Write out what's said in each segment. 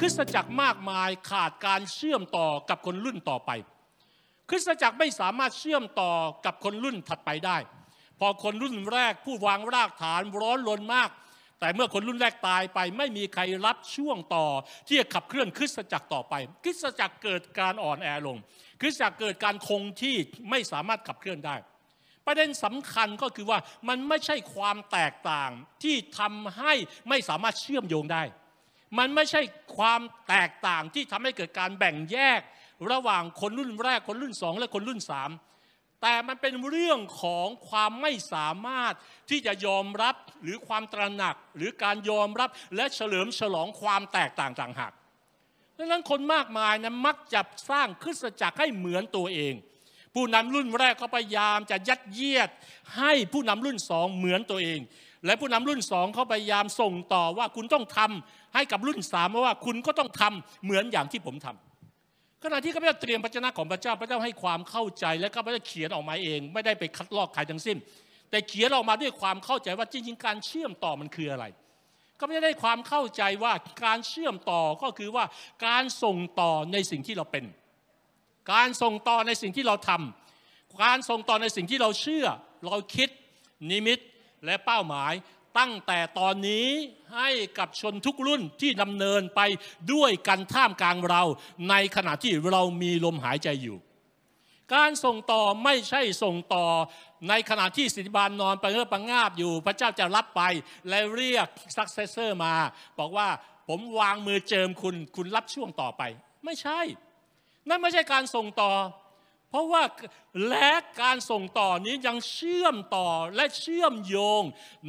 คริสตจักรมากมายขาดการเชื่อมต่อกับคนรุ่นต่อไป คริสตจักรไม่สามารถเชื่อมต่อกับคนรุ่นถัดไปได้ พอคนรุ่นแรกผู้วางรากฐานร้อนรนมาก แต่เมื่อคนรุ่นแรกตายไป ไม่มีใครรับช่วงต่อ ที่จะขับเคลื่อนคริสตจักรต่อไป คริสตจักรเกิดการอ่อนแอลง คริสตจักรเกิดการคงที่ไม่สามารถขับเคลื่อนได้ประเด็นสำคัญก็คือว่ามันไม่ใช่ความแตกต่างที่ทำให้ไม่สามารถเชื่อมโยงได้ มันไม่ใช่ความแตกต่างที่ทำให้เกิดการแบ่งแยกระหว่างคนรุ่นแรก คนรุ่นสองและคนรุ่นสามแต่มันเป็นเรื่องของความไม่สามารถที่จะยอมรับหรือความตระหนักหรือการยอมรับและเฉลิมฉลองความแตกต่างต่างหากดังนั้นคนมากมายนะมักจะสร้างคริสตจักรให้เหมือนตัวเอง ผู้นำรุ่นแรกเขาพยายามจะยัดเยียดให้ผู้นำรุ่นสองเหมือนตัวเอง และผู้นำรุ่นสองเขาพยายามส่งต่อว่าคุณต้องทำให้กับรุ่นสามว่าคุณก็ต้องทำเหมือนอย่างที่ผมทำขณะที่ข้าพเจ้าเตรียมพระเจ้าของพระเจ้าพระเจ้าให้ความเข้าใจและข้าพเจ้าเขียนออกมาเอง ไม่ได้ไปคัดลอกใครทั้งสิ้น แต่เขียนออกมาด้วยความเข้าใจว่าจริงๆ การเชื่อมต่อมันคืออะไรก็ไม่ได้ความเข้าใจว่าการเชื่อมต่อก็คือว่าการส่งต่อในสิ่งที่เราเป็น การส่งต่อในสิ่งที่เราทำการส่งต่อในสิ่งที่เราเชื่อ เราคิดนิมิต และเป้าหมายตั้งแต่ตอนนี้ให้กับชนทุกรุ่นที่ดำเนินไปด้วยกันท่ามกลางเรา ในขณะที่เรามีลมหายใจอยู่ การส่งต่อไม่ใช่ส่งต่อในขณะที่ศิษยาภิบาลนอนพะงาบพะงาบอยู่ พระเจ้าจะรับไปและเรียก successor มา บอกว่าผมวางมือเจิมคุณคุณรับช่วงต่อไป ไม่ใช่ นั่นไม่ใช่การส่งต่อ เพราะว่าและการส่งต่อนี้ยังเชื่อมต่อและเชื่อมโยง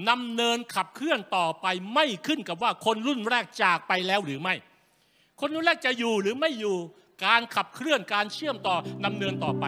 นำเนินขับเคลื่อนต่อไปไม่ขึ้นกับว่าคนรุ่นแรกจากไปแล้วหรือไม่ คนรุ่นแรกจะอยู่หรือไม่อยู่การขับเคลื่อนการเชื่อมต่อนำเนินต่อไป